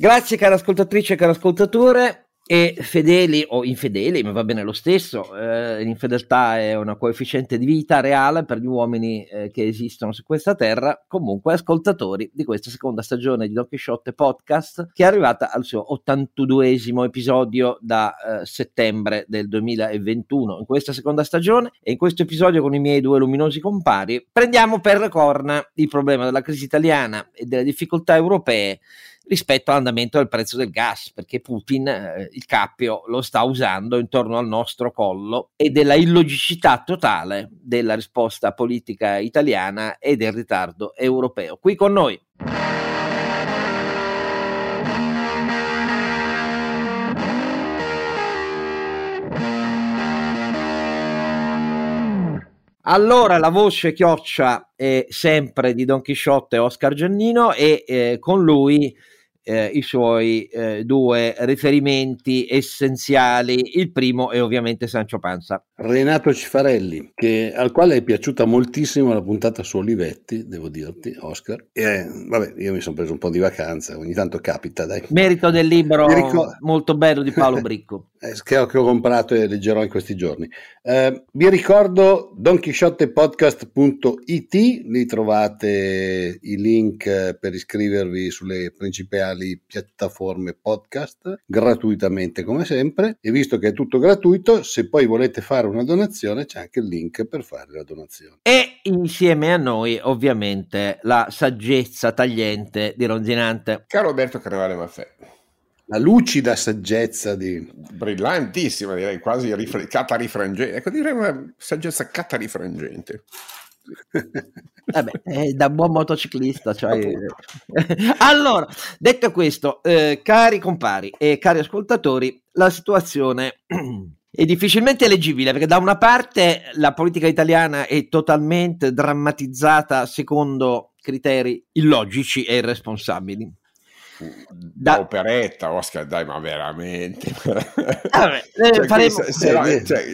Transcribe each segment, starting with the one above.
Grazie cara ascoltatrice e caro ascoltatore e fedeli o infedeli, ma va bene lo stesso, eh, l'infedeltà è una coefficiente di vita reale per gli uomini eh, che esistono su questa terra, comunque ascoltatori di questa seconda stagione di Don Quixote Podcast che è arrivata al suo 82esimo episodio da eh, settembre del 2021. In questa seconda stagione e in questo episodio con i miei due luminosi compari prendiamo per le corna il problema della crisi italiana e delle difficoltà europee rispetto all'andamento del prezzo del gas, perché Putin eh, il cappio lo sta usando intorno al nostro collo e della illogicità totale della risposta politica italiana e del ritardo europeo. Qui con noi. Allora la voce chioccia è sempre di Don Chisciotte Oscar Giannino e eh, con lui eh, i suoi eh, due riferimenti essenziali. Il primo è ovviamente Sancio Panza. Renato Cifarelli, che, al quale è piaciuta moltissimo la puntata su Olivetti, devo dirti, Oscar. E vabbè, io mi sono preso un po' di vacanza, ogni tanto capita, dai. Merito del libro ricor- molto bello di Paolo Bricco. eh, che, ho, che, ho, comprato e leggerò in questi giorni. Eh, vi ricordo donchisciottepodcast.it, lì trovate i link per iscrivervi sulle principali piattaforme podcast, gratuitamente come sempre. E visto che è tutto gratuito, se poi volete fare una donazione c'è anche il link per fare la donazione. E insieme a noi ovviamente la saggezza tagliente di Ronzinante. Caro Alberto Carnevale Maffè la lucida saggezza di... Brillantissima, direi quasi rifre... catarifrangente. Ecco, direi una saggezza catarifrangente. Vabbè, eh, da buon motociclista. Cioè... allora, detto questo, eh, cari compari e cari ascoltatori, la situazione è difficilmente leggibile perché da una parte la politica italiana è totalmente drammatizzata secondo criteri illogici e irresponsabili. Da, da operetta, Oscar, dai, ma veramente. Vabbè, eh, cioè, faremo... se, se la, cioè,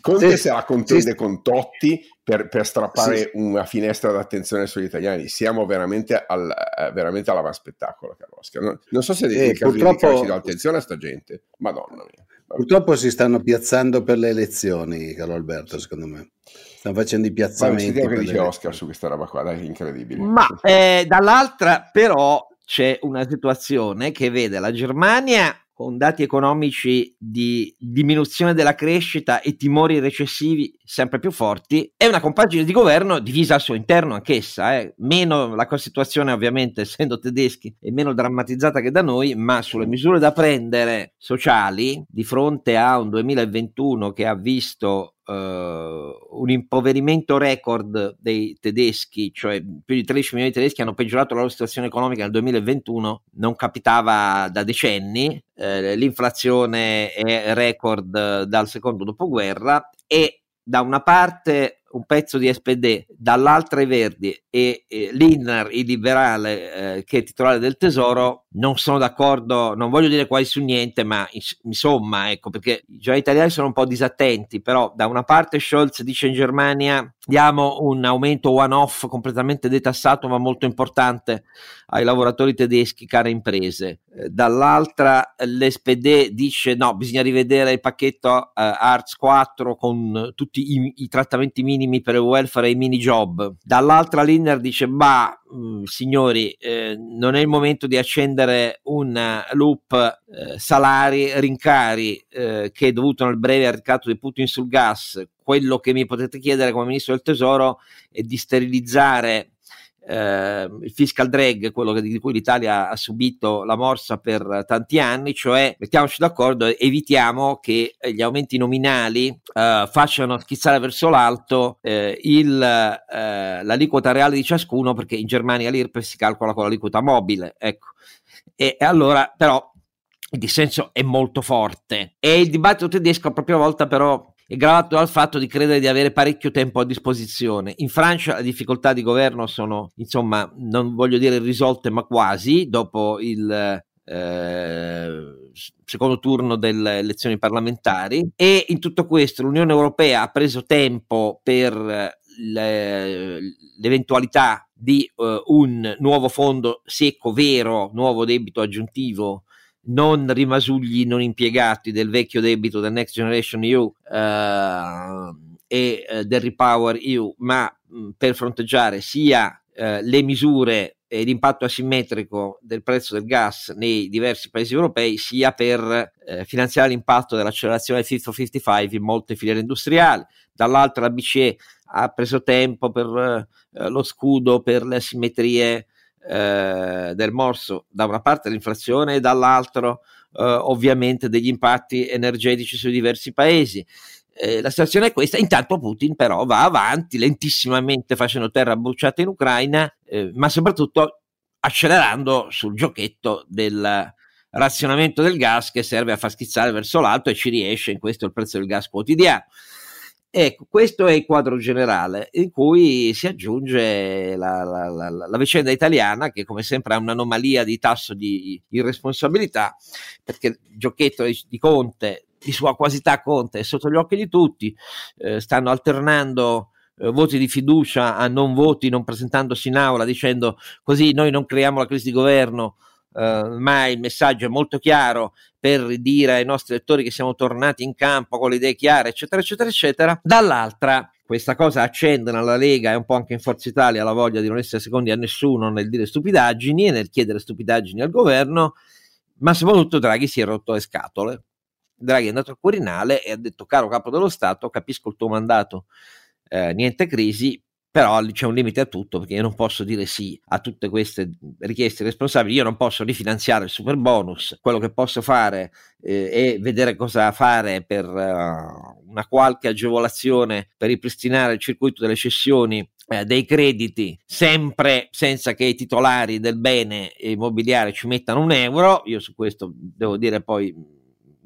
Conte sì, se la contende con Totti per, per strappare sì. una finestra d'attenzione sugli italiani. Siamo veramente, al, eh, veramente all'avanspettacolo, caro Oscar. Non, non so se eh, purtroppo... ci do attenzione a sta gente, madonna mia. Purtroppo si stanno piazzando per le elezioni, caro Alberto, secondo me. Stanno facendo i piazzamenti. Ma che dice Oscar su questa roba qua, dai, incredibile. Ma eh, dall'altra, però, c'è una situazione che vede la Germania con dati economici di diminuzione della crescita e timori recessivi sempre più forti, è una compagine di governo divisa al suo interno anch'essa, eh. meno la situazione ovviamente essendo tedeschi è meno drammatizzata che da noi, ma sulle misure da prendere sociali di fronte a un 2021 che ha visto Uh, un impoverimento record dei tedeschi, cioè più di 13 milioni di tedeschi hanno peggiorato la loro situazione economica nel 2021, non capitava da decenni, uh, l'inflazione è record dal secondo dopoguerra e da una parte un pezzo di SPD, dall'altra i Verdi e, e l'Inner, il liberale, eh, che è titolare del Tesoro, non sono d'accordo, non voglio dire quasi su niente, ma insomma, ecco, perché i giornali italiani sono un po' disattenti, però da una parte Scholz dice in Germania diamo un aumento one-off completamente detassato ma molto importante ai lavoratori tedeschi, care imprese. Eh, dall'altra l'SPD dice no, bisogna rivedere il pacchetto eh, ARTS 4 con tutti i, i trattamenti minimi per il welfare e i mini job. Dall'altra Linner dice ma mh, signori eh, non è il momento di accendere un loop eh, salari, rincari eh, che è dovuto al breve ricatto di Putin sul gas quello che mi potete chiedere come ministro del tesoro è di sterilizzare eh, il fiscal drag, quello che, di cui l'Italia ha subito la morsa per tanti anni, cioè mettiamoci d'accordo, evitiamo che gli aumenti nominali eh, facciano schizzare verso l'alto eh, il, eh, l'aliquota reale di ciascuno, perché in Germania l'IRPEF si calcola con l'aliquota mobile, ecco. E, e allora però il dissenso è molto forte e il dibattito tedesco a propria volta però è gravato dal fatto di credere di avere parecchio tempo a disposizione. In Francia le difficoltà di governo sono, insomma, non voglio dire risolte, ma quasi, dopo il eh, secondo turno delle elezioni parlamentari e in tutto questo l'Unione Europea ha preso tempo per le, l'eventualità di uh, un nuovo fondo secco vero, nuovo debito aggiuntivo non rimasugli non impiegati del vecchio debito del Next Generation EU e uh, del Repower EU, ma mh, per fronteggiare sia uh, le misure e l'impatto asimmetrico del prezzo del gas nei diversi paesi europei, sia per eh, finanziare l'impatto dell'accelerazione Fit for 55 in molte filiere industriali. Dall'altra la BCE ha preso tempo per eh, lo scudo, per le asimmetrie eh, del morso, da una parte l'inflazione e dall'altro eh, ovviamente degli impatti energetici sui diversi paesi. Eh, la situazione è questa, intanto Putin però va avanti lentissimamente facendo terra bruciata in Ucraina, eh, ma soprattutto accelerando sul giochetto del razionamento del gas che serve a far schizzare verso l'alto e ci riesce, in questo il prezzo del gas quotidiano. Ecco, questo è il quadro generale in cui si aggiunge la, la, la, la, vicenda italiana che come sempre ha un'anomalia di tasso di irresponsabilità perché il giochetto di, Conte, di sua quasità Conte è sotto gli occhi di tutti, eh, stanno alternando eh, voti di fiducia a non voti non presentandosi in aula dicendo così noi non creiamo la crisi di governo Uh, ma il messaggio è molto chiaro per dire ai nostri lettori che siamo tornati in campo con le idee chiare, eccetera, eccetera, eccetera. Dall'altra, questa cosa accende nella Lega e un po' anche in Forza Italia la voglia di non essere secondi a nessuno nel dire stupidaggini e nel chiedere stupidaggini al governo, ma soprattutto Draghi si è rotto le scatole. Draghi è andato al Quirinale e ha detto, caro capo dello Stato, capisco il tuo mandato, eh, niente crisi, però c'è un limite a tutto perché io non posso dire sì a tutte queste richieste responsabili, io non posso rifinanziare il super bonus, quello che posso fare eh, è vedere cosa fare per uh, una qualche agevolazione per ripristinare il circuito delle cessioni eh, dei crediti sempre senza che i titolari del bene immobiliare ci mettano un euro, io su questo devo dire poi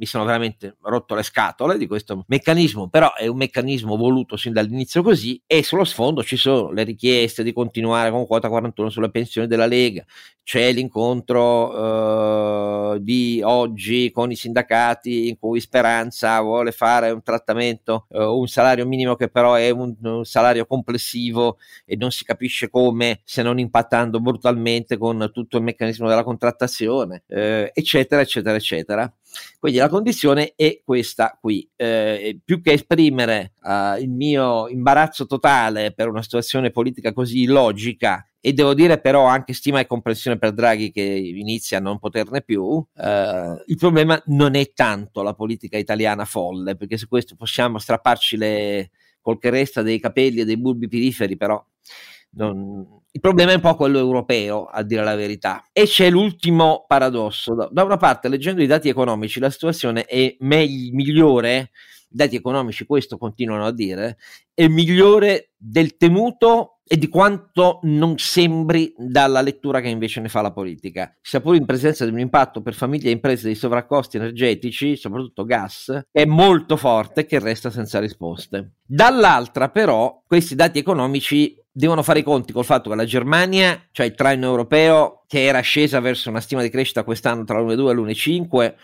mi sono veramente rotto le scatole di questo meccanismo, però è un meccanismo voluto sin dall'inizio così e sullo sfondo ci sono le richieste di continuare con quota 41 sulle pensioni della Lega, c'è l'incontro eh, di oggi con i sindacati in cui Speranza vuole fare un trattamento, eh, un salario minimo che però è un, un, salario complessivo e non si capisce come se non impattando brutalmente con tutto il meccanismo della contrattazione, eh, eccetera, eccetera, eccetera. Quindi la condizione è questa qui. Eh, più che esprimere uh, il mio imbarazzo totale per una situazione politica così illogica e devo dire però anche stima e comprensione per Draghi che inizia a non poterne più, eh, il problema non è tanto la politica italiana folle, perché su questo possiamo strapparci le, col resta dei capelli e dei bulbi piriferi, però non, il problema è un po' quello europeo, a dire la verità. E c'è l'ultimo paradosso. Da una parte, leggendo i dati economici, la situazione è meglio, migliore, i dati economici questo continuano a dire, è migliore del temuto e di quanto non sembri dalla lettura che invece ne fa la politica. Sia pure in presenza di un impatto per famiglie e imprese dei sovraccosti energetici, soprattutto gas, è molto forte che resta senza risposte. Dall'altra però questi dati economici devono fare i conti col fatto che la Germania, cioè il traino europeo, che era scesa verso una stima di crescita quest'anno tra l'1,2 e l'1,5,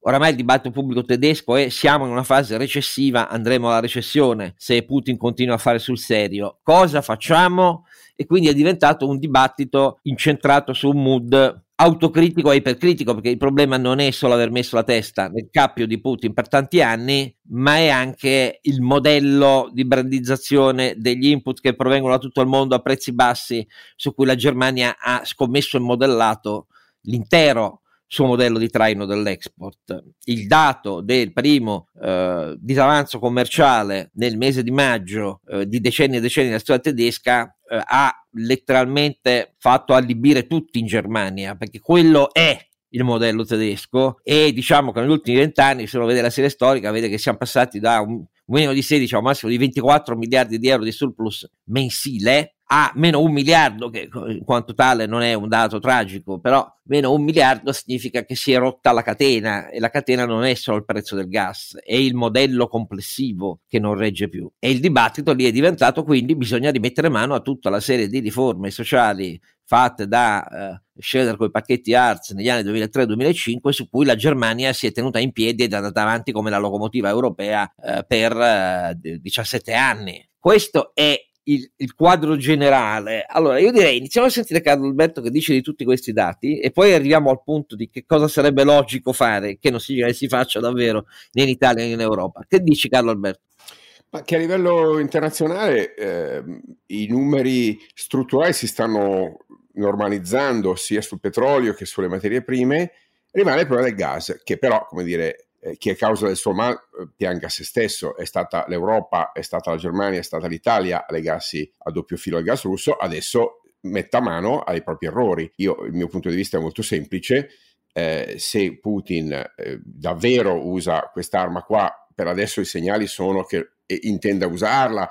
oramai il dibattito pubblico tedesco è siamo in una fase recessiva, andremo alla recessione se Putin continua a fare sul serio. Cosa facciamo? E quindi è diventato un dibattito incentrato su un mood autocritico e ipercritico, perché il problema non è solo aver messo la testa nel cappio di Putin per tanti anni, ma è anche il modello di brandizzazione degli input che provengono da tutto il mondo a prezzi bassi, su cui la Germania ha scommesso e modellato l'intero suo modello di traino dell'export. Il dato del primo eh, disavanzo commerciale nel mese di maggio eh, di decenni e decenni della storia tedesca eh, ha letteralmente fatto allibire tutti in Germania, perché quello è il modello tedesco e diciamo che negli ultimi vent'anni, se uno vede la serie storica, vede che siamo passati da un, minimo di 16 a un massimo di 24 miliardi di euro di surplus mensile a meno un miliardo, che in quanto tale non è un dato tragico, però meno un miliardo significa che si è rotta la catena e la catena non è solo il prezzo del gas, è il modello complessivo che non regge più. E il dibattito lì è diventato quindi bisogna rimettere mano a tutta la serie di riforme sociali fatte da eh, Schroeder con i pacchetti ARS negli anni 2003-2005 su cui la Germania si è tenuta in piedi ed è andata avanti come la locomotiva europea eh, per eh, 17 anni. Questo è il, il, quadro generale. Allora, io direi iniziamo a sentire Carlo Alberto che dice di tutti questi dati e poi arriviamo al punto di che cosa sarebbe logico fare, che non significa che si faccia davvero né in Italia né in Europa. Che dici Carlo Alberto? Ma che a livello internazionale eh, i numeri strutturali si stanno normalizzando sia sul petrolio che sulle materie prime, rimane il problema del gas, che però, come dire, eh, chi è causa del suo mal eh, pianga se stesso, è stata l'Europa, è stata la Germania, è stata l'Italia a legarsi a doppio filo al gas russo, adesso metta mano ai propri errori. Io, il mio punto di vista è molto semplice, eh, se Putin eh, davvero usa quest'arma qua, per adesso i segnali sono che intenda usarla,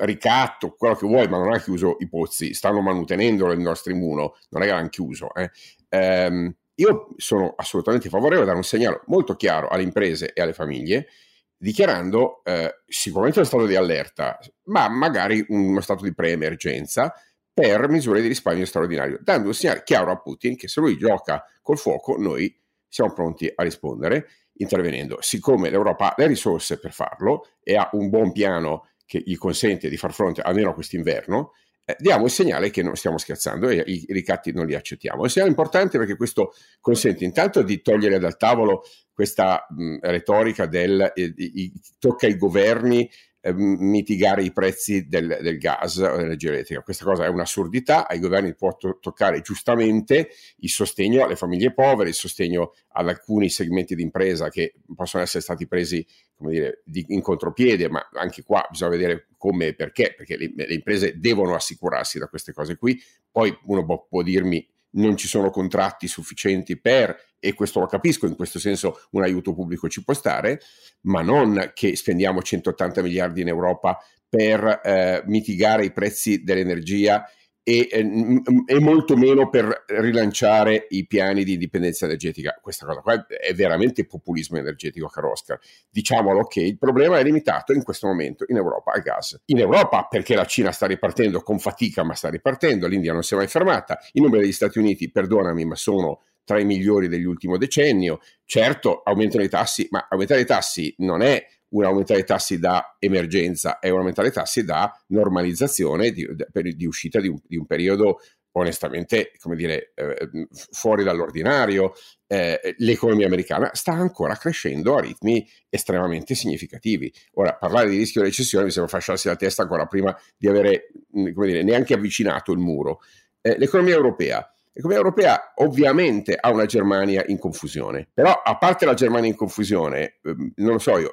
ricatto, quello che vuoi, ma non ha chiuso i pozzi, stanno manutenendo il nostro immuno, non è che l'hanno chiuso. Eh. Ehm, io sono assolutamente favorevole a dare un segnale molto chiaro alle imprese e alle famiglie, dichiarando eh, sicuramente uno stato di allerta, ma magari uno stato di preemergenza per misure di risparmio straordinario, dando un segnale chiaro a Putin che se lui gioca col fuoco, noi siamo pronti a rispondere intervenendo. Siccome l'Europa ha le risorse per farlo e ha un buon piano che gli consente di far fronte almeno a quest'inverno, eh, diamo il segnale che non stiamo scherzando e i, ricatti non li accettiamo. È un segnale importante perché questo consente intanto di togliere dal tavolo questa mh, retorica del eh, i, tocca ai governi eh, mitigare i prezzi del, del gas o dell'energia elettrica. Questa cosa è un'assurdità, ai governi può to- toccare giustamente il sostegno alle famiglie povere, il sostegno ad alcuni segmenti di impresa che possono essere stati presi come dire, di, in contropiede, ma anche qua bisogna vedere come e perché, perché le, le, imprese devono assicurarsi da queste cose qui. Poi uno può, può dirmi non ci sono contratti sufficienti per, e questo lo capisco, in questo senso un aiuto pubblico ci può stare, ma non che spendiamo 180 miliardi in Europa per eh, mitigare i prezzi dell'energia e, eh, e, molto meno per rilanciare i piani di indipendenza energetica. Questa cosa qua è veramente populismo energetico, caro Oscar. Diciamolo che il problema è limitato in questo momento in Europa al gas. In Europa perché la Cina sta ripartendo con fatica, ma sta ripartendo, l'India non si è mai fermata, i numeri degli Stati Uniti, perdonami, ma sono tra i migliori dell'ultimo decennio. Certo, aumentano i tassi, ma aumentare i tassi non è un aumentare i tassi da emergenza, è un aumentare i tassi da normalizzazione di, di, di uscita di un, di un, periodo onestamente, come dire, eh, fuori dall'ordinario. Eh, l'economia americana sta ancora crescendo a ritmi estremamente significativi. Ora, parlare di rischio di recessione mi sembra fasciarsi la testa ancora prima di avere, come dire, neanche avvicinato il muro. Eh, l'economia europea L'economia europea ovviamente ha una Germania in confusione, però a parte la Germania in confusione, ehm, non lo so io,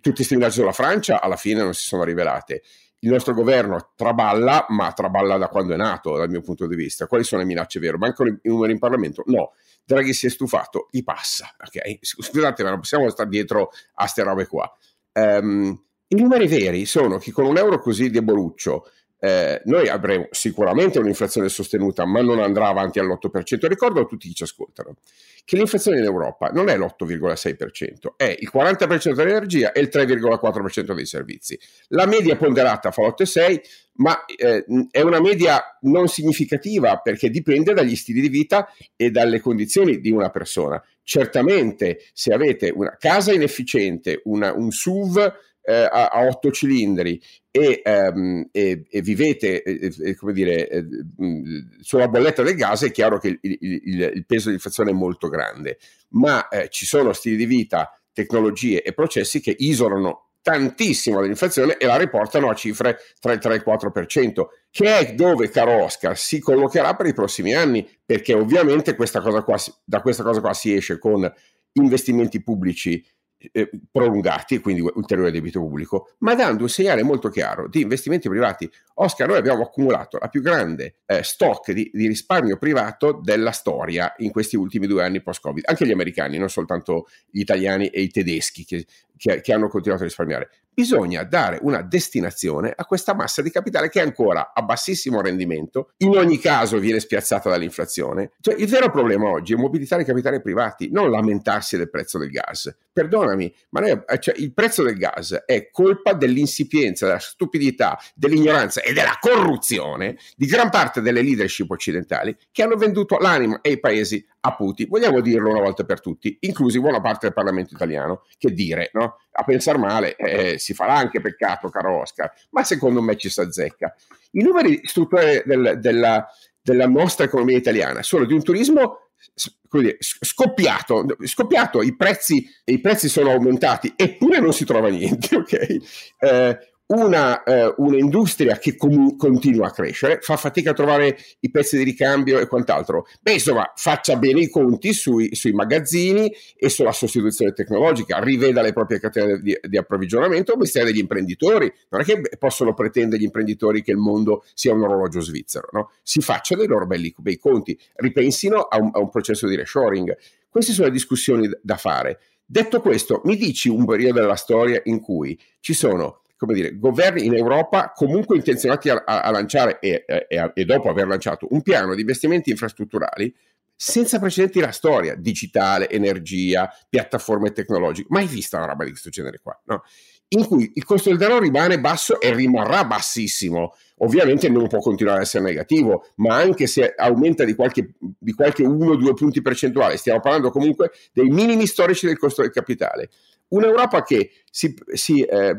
tutti questi minacce sulla Francia alla fine non si sono rivelate. Il nostro governo traballa, ma traballa da quando è nato, dal mio punto di vista. Quali sono le minacce vere? Mancano i numeri in Parlamento? No. Draghi si è stufato, gli passa. Okay? Scusate, ma non possiamo stare dietro a queste robe qua. Um, I numeri veri sono che con un euro così deboluccio eh, noi avremo sicuramente un'inflazione sostenuta, ma non andrà avanti all'8%. Ricordo a tutti chi ci ascoltano che l'inflazione in Europa non è l'8,6%, è il 40% dell'energia e il 3,4% dei servizi. La media ponderata fa l'8,6%, ma eh, è una media non significativa perché dipende dagli stili di vita e dalle condizioni di una persona. Certamente se avete una casa inefficiente, una, un SUV eh, a, a, otto cilindri e, um, e, e vivete eh, come dire, eh, sulla bolletta del gas, è chiaro che il, il, il peso dell'inflazione è molto grande, ma eh, ci sono stili di vita, tecnologie e processi che isolano tantissimo dell'inflazione e la riportano a cifre tra il 3 e il 4%, che è dove, caro Oscar, si collocherà per i prossimi anni, perché ovviamente questa cosa qua, da questa cosa qua si esce con investimenti pubblici eh, prolungati, quindi ulteriore debito pubblico, ma dando un segnale molto chiaro di investimenti privati. Oscar, noi abbiamo accumulato la più grande eh, stock di, di, risparmio privato della storia in questi ultimi due anni post-Covid. Anche gli americani, non soltanto gli italiani e i tedeschi che, che, che hanno continuato a risparmiare bisogna dare una destinazione a questa massa di capitale che è ancora a bassissimo rendimento, in ogni caso viene spiazzata dall'inflazione. Cioè, il vero problema oggi è mobilitare i capitali privati, non lamentarsi del prezzo del gas. Perdonami, ma noi, eh, cioè, il prezzo del gas è colpa dell'insipienza, della stupidità, dell'ignoranza e della corruzione di gran parte delle leadership occidentali che hanno venduto l'anima e i paesi a Putin. Vogliamo dirlo una volta per tutti, inclusi buona parte del Parlamento italiano. Che dire, no? A pensare male eh, si farà anche peccato, caro Oscar, ma secondo me ci si azzecca. I numeri strutturali del, della, della nostra economia italiana sono di un turismo dire, scoppiato, scoppiato i, prezzi, i prezzi sono aumentati eppure non si trova niente, ok? Eh, una, eh, un'industria che com- continua a crescere, fa fatica a trovare i pezzi di ricambio e quant'altro. Beh, insomma, faccia bene i conti sui, sui magazzini e sulla sostituzione tecnologica, riveda le proprie catene di, di approvvigionamento, mestiere degli imprenditori. Non è che possono pretendere gli imprenditori che il mondo sia un orologio svizzero, no? Si facciano dei loro belli, bei conti, ripensino a un, a un processo di reshoring. Queste sono le discussioni da fare. Detto questo, mi dici un periodo della storia in cui ci sono come dire, governi in Europa comunque intenzionati a, a, a lanciare e, e, e, dopo aver lanciato un piano di investimenti infrastrutturali senza precedenti la storia, digitale, energia, piattaforme tecnologiche, mai vista una roba di questo genere qua, no? in cui il costo del denaro rimane basso e rimarrà bassissimo. Ovviamente non può continuare a essere negativo, ma anche se aumenta di qualche, di qualche 1-2 punti percentuali, stiamo parlando comunque dei minimi storici del costo del capitale. Un'Europa che si, si eh,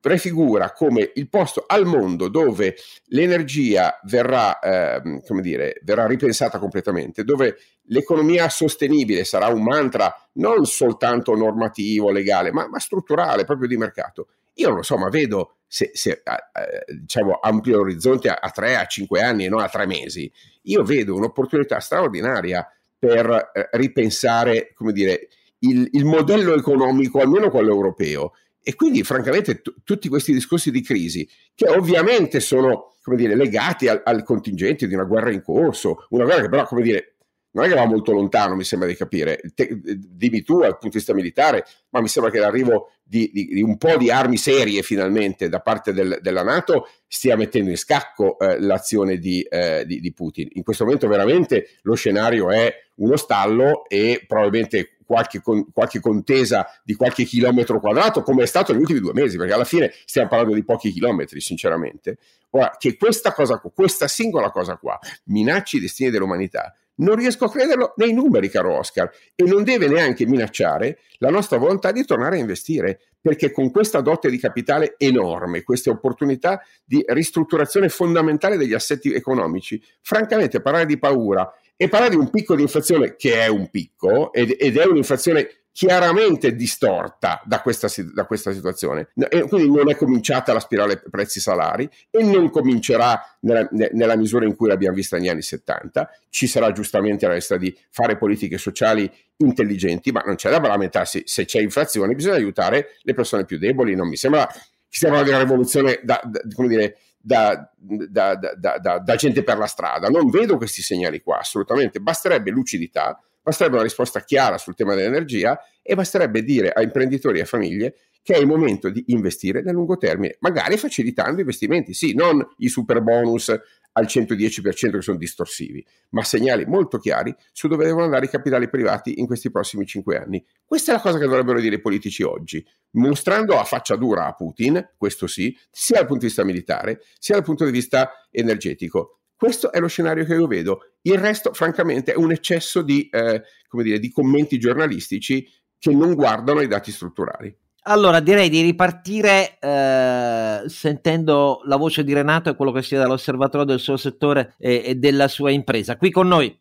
prefigura come il posto al mondo dove l'energia verrà, eh, come dire, verrà ripensata completamente, dove l'economia sostenibile sarà un mantra non soltanto normativo, legale, ma, ma strutturale, proprio di mercato. Io non lo so, ma vedo se, se eh, diciamo ampio l'orizzonte a, a tre, a cinque anni e non a tre mesi. Io vedo un'opportunità straordinaria per eh, ripensare, come dire, il, il modello economico, almeno quello europeo. E quindi, francamente, t- tutti questi discorsi di crisi, che ovviamente sono dire, legati al, al, contingente di una guerra in corso, una guerra che però, come dire, non è che va molto lontano, mi sembra di capire. Te, dimmi tu dal punto di vista militare, ma mi sembra che l'arrivo di, di, di un po' di armi serie finalmente da parte del, della Nato stia mettendo in scacco eh, l'azione di, eh, di, Putin. In questo momento veramente lo scenario è uno stallo e probabilmente qualche, con, qualche, contesa di qualche chilometro quadrato, come è stato negli ultimi due mesi, perché alla fine stiamo parlando di pochi chilometri, sinceramente. Ora, che questa cosa, questa singola cosa qua, minacci i destini dell'umanità, non riesco a crederlo nei numeri, caro Oscar, e non deve neanche minacciare la nostra volontà di tornare a investire, perché con questa dote di capitale enorme, queste opportunità di ristrutturazione fondamentale degli assetti economici, francamente parlare di paura e parlare di un picco di inflazione che è un picco ed, ed è un'inflazione chiaramente distorta da questa, da questa, situazione. E quindi non è cominciata la spirale prezzi-salari e non comincerà nella, nella, misura in cui l'abbiamo vista negli anni 70. Ci sarà giustamente la necessità di fare politiche sociali intelligenti, ma non c'è da lamentarsi. Se c'è inflazione bisogna aiutare le persone più deboli. Non mi sembra che di una rivoluzione da, da, come dire, da, da, da, da, gente per la strada. Non vedo questi segnali qua, assolutamente. Basterebbe lucidità, basterebbe una risposta chiara sul tema dell'energia e basterebbe dire a imprenditori e a famiglie che è il momento di investire nel lungo termine, magari facilitando investimenti, sì, non i super bonus al 110% che sono distorsivi, ma segnali molto chiari su dove devono andare i capitali privati in questi prossimi cinque anni. Questa è la cosa che dovrebbero dire i politici oggi, mostrando a faccia dura a Putin, questo sì, sia dal punto di vista militare, sia dal punto di vista energetico. Questo è lo scenario che io vedo. Il resto, francamente, è un eccesso di, eh, dire, di commenti giornalistici che non guardano i dati strutturali. Allora, direi di ripartire eh, sentendo la voce di Renato e quello che sia dall'osservatorio del suo settore e, e della sua impresa. Qui con noi.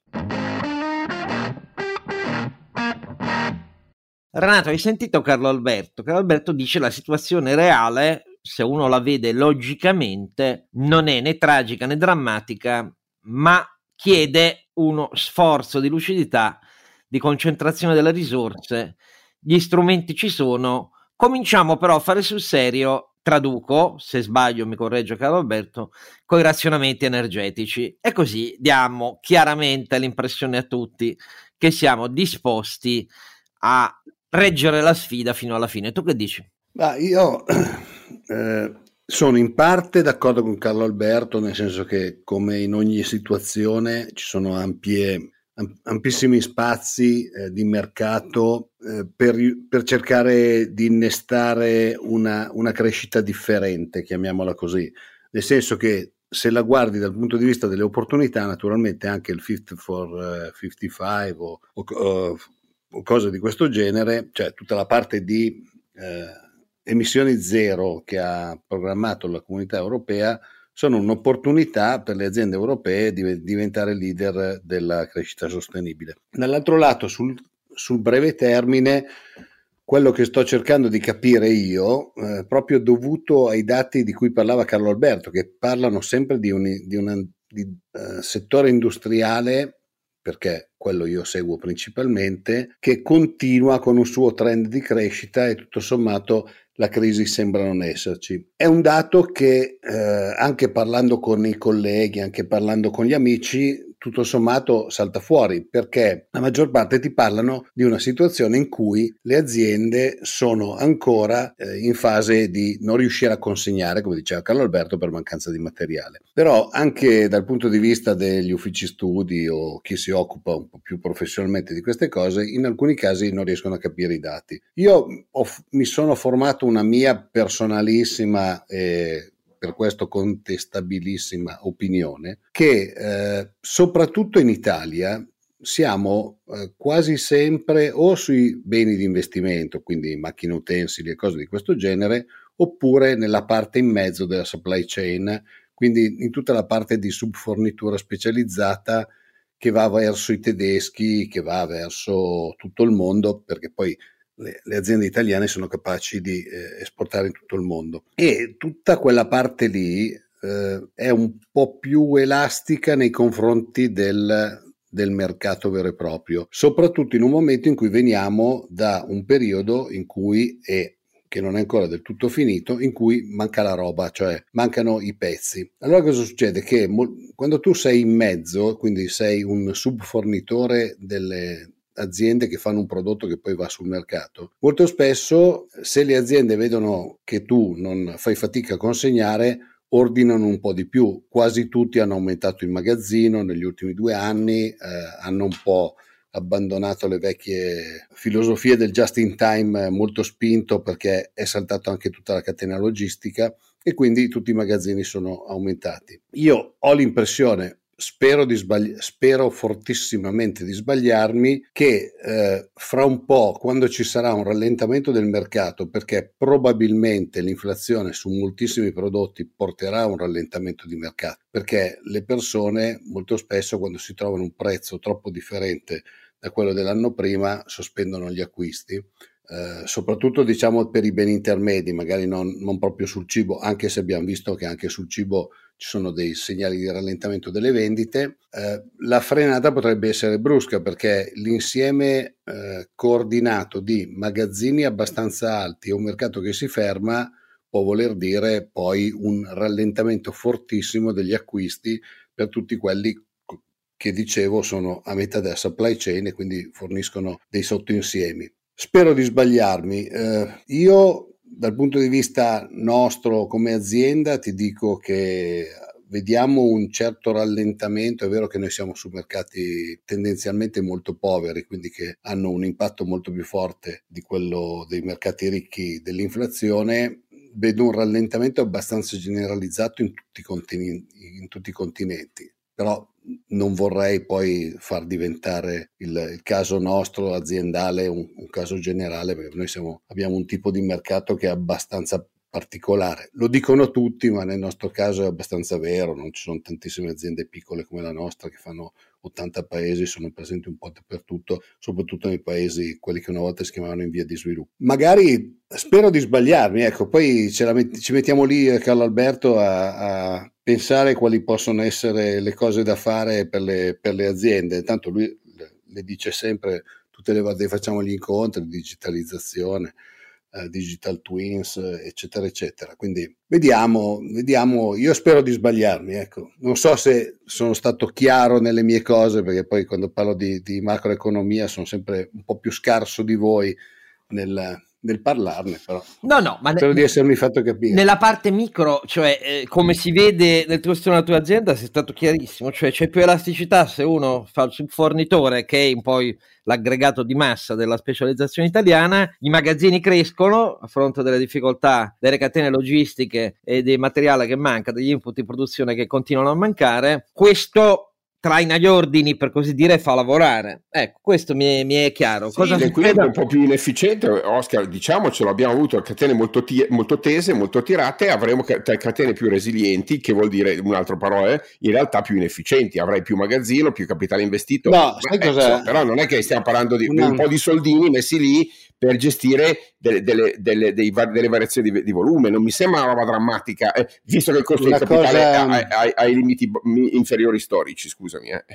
Renato, hai sentito Carlo Alberto? Carlo Alberto dice la situazione reale, se uno la vede logicamente, non è né tragica né drammatica, ma chiede uno sforzo di lucidità, di concentrazione delle risorse. Gli strumenti ci sono, Cominciamo però a fare sul serio, traduco, se sbaglio mi corregge Carlo Alberto, con i razionamenti energetici e così diamo chiaramente l'impressione a tutti che siamo disposti a reggere la sfida fino alla fine. Tu che dici? Ma io eh, sono in parte d'accordo con Carlo Alberto, nel senso che come in ogni situazione ci sono ampie ampissimi spazi eh, di mercato eh, per, per, cercare di innestare una, una, crescita differente, chiamiamola così, nel senso che se la guardi dal punto di vista delle opportunità, naturalmente anche il 50 for 55 eh, o, o, o, cose di questo genere, cioè tutta la parte di eh, emissioni zero che ha programmato la comunità europea, sono un'opportunità per le aziende europee di diventare leader della crescita sostenibile. Dall'altro lato, sul, sul breve termine, quello che sto cercando di capire io, eh, proprio dovuto ai dati di cui parlava Carlo Alberto, che parlano sempre di un di una, di, uh, settore industriale, perché quello io seguo principalmente, che continua con un suo trend di crescita e tutto sommato la crisi sembra non esserci. È un dato che eh, anche parlando con i colleghi, anche parlando con gli amici, tutto sommato salta fuori perché la maggior parte ti parlano di una situazione in cui le aziende sono ancora eh, in fase di non riuscire a consegnare, come diceva Carlo Alberto, per mancanza di materiale. Però anche dal punto di vista degli uffici studi o chi si occupa un po' più professionalmente di queste cose, in alcuni casi non riescono a capire i dati. Io ho, mi sono formato una mia personalissima eh, per questo contestabilissima opinione, che eh, soprattutto in Italia siamo eh, quasi sempre o sui beni di investimento, quindi macchine utensili e cose di questo genere, oppure nella parte in mezzo della supply chain, quindi in tutta la parte di subfornitura specializzata che va verso i tedeschi, che va verso tutto il mondo, perché poi le, le, aziende italiane sono capaci di eh, esportare in tutto il mondo. E tutta quella parte lì eh, è un po' più elastica nei confronti del, del mercato vero e proprio, soprattutto in un momento in cui veniamo da un periodo in cui è che non è ancora del tutto finito, in cui manca la roba, cioè mancano i pezzi. Allora cosa succede? Che mo- quando tu sei in mezzo, quindi sei un subfornitore delle, aziende che fanno un prodotto che poi va sul mercato. Molto spesso se le aziende vedono che tu non fai fatica a consegnare, ordinano un po' di più. Quasi tutti hanno aumentato il magazzino negli ultimi due anni, eh, hanno un po' abbandonato le vecchie filosofie del just in time molto spinto perché è saltato anche tutta la catena logistica e quindi tutti i magazzini sono aumentati. Io ho l'impressione, spero, di sbagli- spero fortissimamente di sbagliarmi che eh, fra un po', quando ci sarà un rallentamento del mercato, perché probabilmente l'inflazione su moltissimi prodotti porterà a un rallentamento di mercato, perché le persone molto spesso quando si trovano un prezzo troppo differente da quello dell'anno prima sospendono gli acquisti. Eh, soprattutto diciamo per i beni intermedi, magari non, non proprio sul cibo, anche se abbiamo visto che anche sul cibo ci sono dei segnali di rallentamento delle vendite. Eh, la frenata potrebbe essere brusca perché l'insieme eh, coordinato di magazzini abbastanza alti e un mercato che si ferma può voler dire poi un rallentamento fortissimo degli acquisti per tutti quelli che dicevo sono a metà della supply chain e quindi forniscono dei sottoinsiemi. Spero di sbagliarmi. Eh, io dal punto di vista nostro come azienda ti dico che vediamo un certo rallentamento, è vero che noi siamo su mercati tendenzialmente molto poveri, quindi che hanno un impatto molto più forte di quello dei mercati ricchi dell'inflazione, vedo un rallentamento abbastanza generalizzato in tutti i continenti, in tutti i continenti. Però non vorrei poi far diventare il, il caso nostro aziendale un, un, caso generale perché noi siamo, abbiamo un tipo di mercato che è abbastanza particolare. Lo dicono tutti, ma nel nostro caso è abbastanza vero, non ci sono tantissime aziende piccole come la nostra che fanno 80 paesi, sono presenti un po' dappertutto, soprattutto nei paesi, quelli che una volta si chiamavano in via di sviluppo. Magari spero di sbagliarmi, ecco, poi met- ci mettiamo lì, eh, Carlo Alberto, a, a, pensare quali possono essere le cose da fare per le, per le aziende. Tanto lui le, dice sempre tutte le volte facciamo gli incontri di digitalizzazione eh, digital twins, eccetera, eccetera. Quindi vediamo, vediamo, io spero di sbagliarmi, ecco. Non so se sono stato chiaro nelle mie cose, perché poi quando parlo di, di macroeconomia sono sempre un po' più scarso di voi nel, del parlarne, però. No, no, ma spero ne, di essermi fatto capire. Nella parte micro, cioè eh, come si vede nel tuo studio della tua azienda, sei stato chiarissimo, cioè c'è più elasticità se uno fa il fornitore che è poi l'aggregato di massa della specializzazione italiana, i magazzini crescono a fronte delle difficoltà delle catene logistiche e dei materiali che manca, degli input di produzione che continuano a mancare. Questo traina gli ordini, per così dire, e fa lavorare. Ecco, questo mi è, mi è chiaro. Sì, Cosa l'equilibrio è un po' più inefficiente, Oscar, diciamocelo, abbiamo avuto catene molto, t- molto tese, molto tirate, avremo catene più resilienti, che vuol dire, in altre parole, in realtà più inefficienti, avrai più magazzino, più capitale investito. No, sai eh, cos'è? Però non è che stiamo parlando di un po' di soldini messi lì per gestire delle, delle, delle, delle variazioni di, di, volume. Non mi sembra una roba drammatica, eh, visto che il costo di capitale cosa... ha, i limiti inferiori storici, scusami. Eh.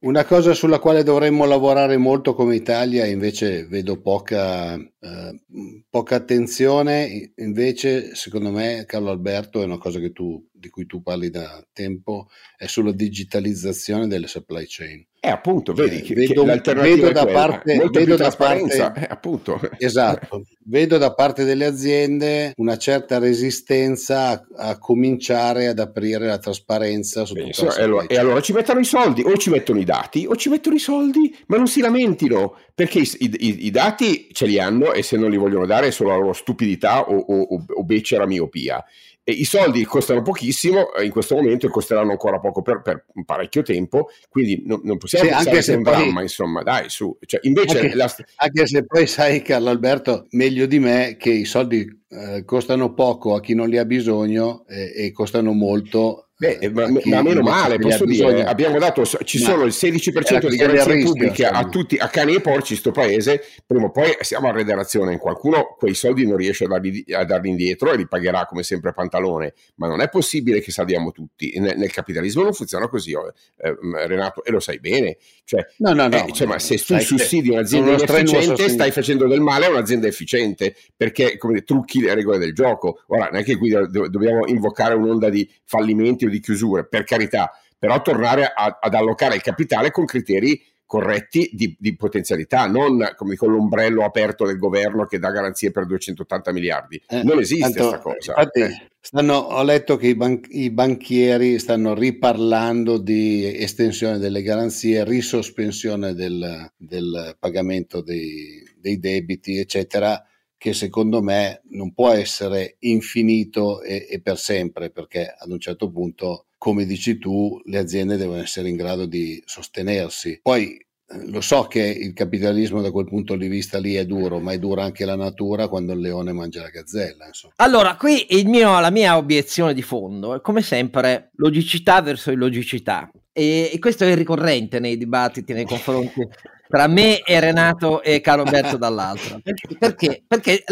Una cosa sulla quale dovremmo lavorare molto come Italia, invece vedo poca, eh, poca attenzione, invece secondo me Carlo Alberto è una cosa tu, di cui tu parli da tempo, è sulla digitalizzazione delle supply chain. Eh, appunto, vedi che, vedo, che vedo da parte, vedo da parte eh, appunto. Esatto, vedo da parte delle aziende una certa resistenza a, a cominciare ad aprire la trasparenza su Benissimo, e, allora, e allora ci mettono i soldi, o ci mettono i dati, o ci mettono i soldi, ma non si lamentino, perché i, i, i dati ce li hanno e se non li vogliono dare è solo la loro stupidità o, o, o becera miopia. E I soldi costano pochissimo in questo momento e costeranno ancora poco per, per un parecchio tempo, quindi no, non possiamo sì, anche se un poi, dramma, insomma, dai, su. Cioè, invece anche, la... anche, se poi sai, Carlo Alberto, meglio di me che i soldi eh, costano poco a chi non li ha bisogno eh, e costano molto Beh, eh, ma, ma, meno male, posso dire, abbiamo dato, ci ma sono il 16% di garanzie pubbliche a tutti, a cani e porci in questo paese, prima o poi siamo a redazione, qualcuno quei soldi non riesce a darli, a darli, indietro e li pagherà come sempre a pantalone, ma non è possibile che salviamo tutti, nel, nel capitalismo non funziona così, oh, eh, Renato, e lo sai bene, cioè, no, no, no, eh, cioè, ma se tu sussidi un'azienda inefficiente stai facendo del male a un'azienda efficiente, perché come trucchi le regole del gioco, ora non è che qui dobbiamo invocare un'onda di fallimenti o di chiusure, per carità, però tornare a, ad allocare il capitale con criteri corretti di, di, potenzialità, non come con l'ombrello aperto del governo che dà garanzie per 280 miliardi. Eh, non esiste questa cosa. Infatti, eh. stanno, ho letto che i, ban- i, banchieri stanno riparlando di estensione delle garanzie, risospensione del, del pagamento dei, dei debiti, eccetera che secondo me non può essere infinito e, e, per sempre, perché ad un certo punto, come dici tu, le aziende devono essere in grado di sostenersi. Poi eh, lo so che il capitalismo da quel punto di vista lì è duro, ma è dura anche la natura quando il leone mangia la gazzella. Insomma. Allora, qui mio, la mia obiezione di fondo è come sempre logicità verso illogicità. E, e questo è ricorrente nei dibattiti nei confronti tra me e Renato e Carlo Alberto dall'altra. Perché? Perché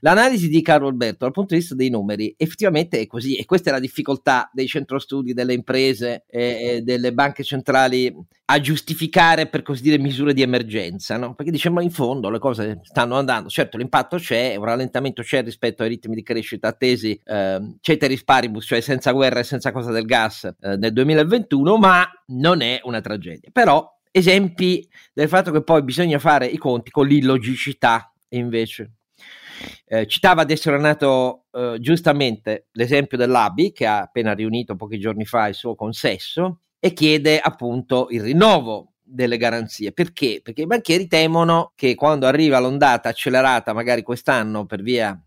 l'analisi di Carlo Alberto dal punto di vista dei numeri effettivamente è così e questa è la difficoltà dei centrostudi, delle imprese e delle banche centrali a giustificare per così dire misure di emergenza, no? perché diciamo in fondo le cose stanno andando, certo l'impatto c'è, un rallentamento c'è rispetto ai ritmi di crescita attesi, eh, ceteris paribus, cioè senza guerra e senza cosa del gas eh, nel 2021, ma non è una tragedia. Però esempi del fatto che poi bisogna fare i conti con l'illogicità invece. Eh, citava adesso Renato eh, giustamente l'esempio dell'ABI che ha appena riunito pochi giorni fa il suo consesso e chiede appunto il rinnovo delle garanzie. Perché? Perché i banchieri temono che quando arriva l'ondata accelerata, magari quest'anno per via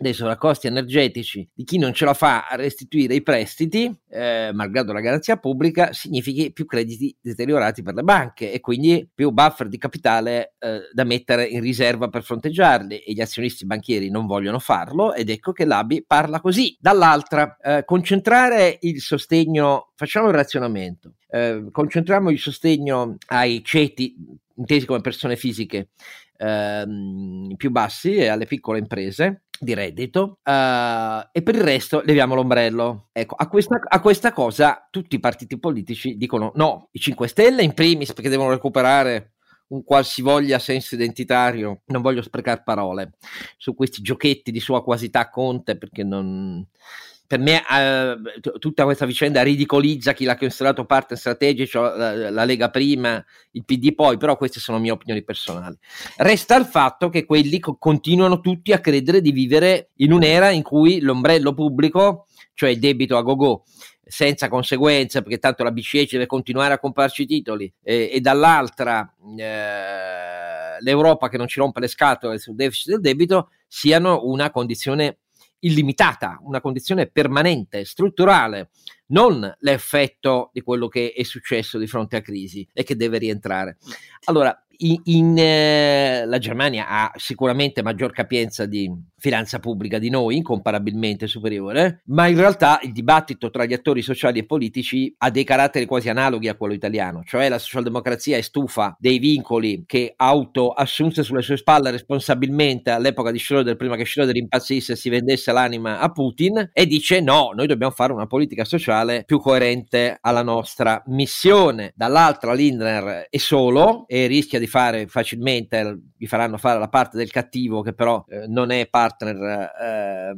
dei sovraccosti energetici di chi non ce la fa a restituire i prestiti, eh, malgrado la garanzia pubblica, significhi più crediti deteriorati per le banche e quindi più buffer di capitale eh, da mettere in riserva per fronteggiarli e gli azionisti banchieri non vogliono farlo ed ecco che l'ABI parla così. Dall'altra, eh, concentrare il sostegno, facciamo il razionamento, eh, concentriamo il sostegno ai ceti intesi come persone fisiche ehm, più bassi e alle piccole imprese di reddito uh, e per il resto leviamo l'ombrello. Ecco, a questa, a questa, cosa tutti i partiti politici dicono no, i 5 Stelle in primis perché devono recuperare un qualsivoglia senso identitario, non voglio sprecare parole su questi giochetti di sua quasità Conte perché non per me eh, t- tutta questa vicenda ridicolizza chi l'ha considerato parte strategico, la, la, Lega prima, il PD poi, però queste sono mie opinioni personali. Resta il fatto che quelli co- continuano tutti a credere di vivere in un'era in cui l'ombrello pubblico, cioè il debito a go-go, senza conseguenze, perché tanto la BCE deve continuare a comprarci titoli, e, e dall'altra eh, l'Europa che non ci rompe le scatole sul deficit del debito, siano una condizione illimitata, una condizione permanente, strutturale, non l'effetto di quello che è successo di fronte a crisi e che deve rientrare. Allora, in, in eh, la Germania ha sicuramente maggior capienza di finanza pubblica di noi, incomparabilmente superiore, ma in realtà il dibattito tra gli attori sociali e politici ha dei caratteri quasi analoghi a quello italiano, cioè la socialdemocrazia è stufa dei vincoli che auto assunse sulle sue spalle responsabilmente all'epoca di Schröder, prima che Schröder impazzisse e si vendesse l'anima a Putin, e dice no, noi dobbiamo fare una politica sociale più coerente alla nostra missione. Dall'altra Lindner è solo e rischia di fare facilmente, gli faranno fare la parte del cattivo che però eh, non è partner eh,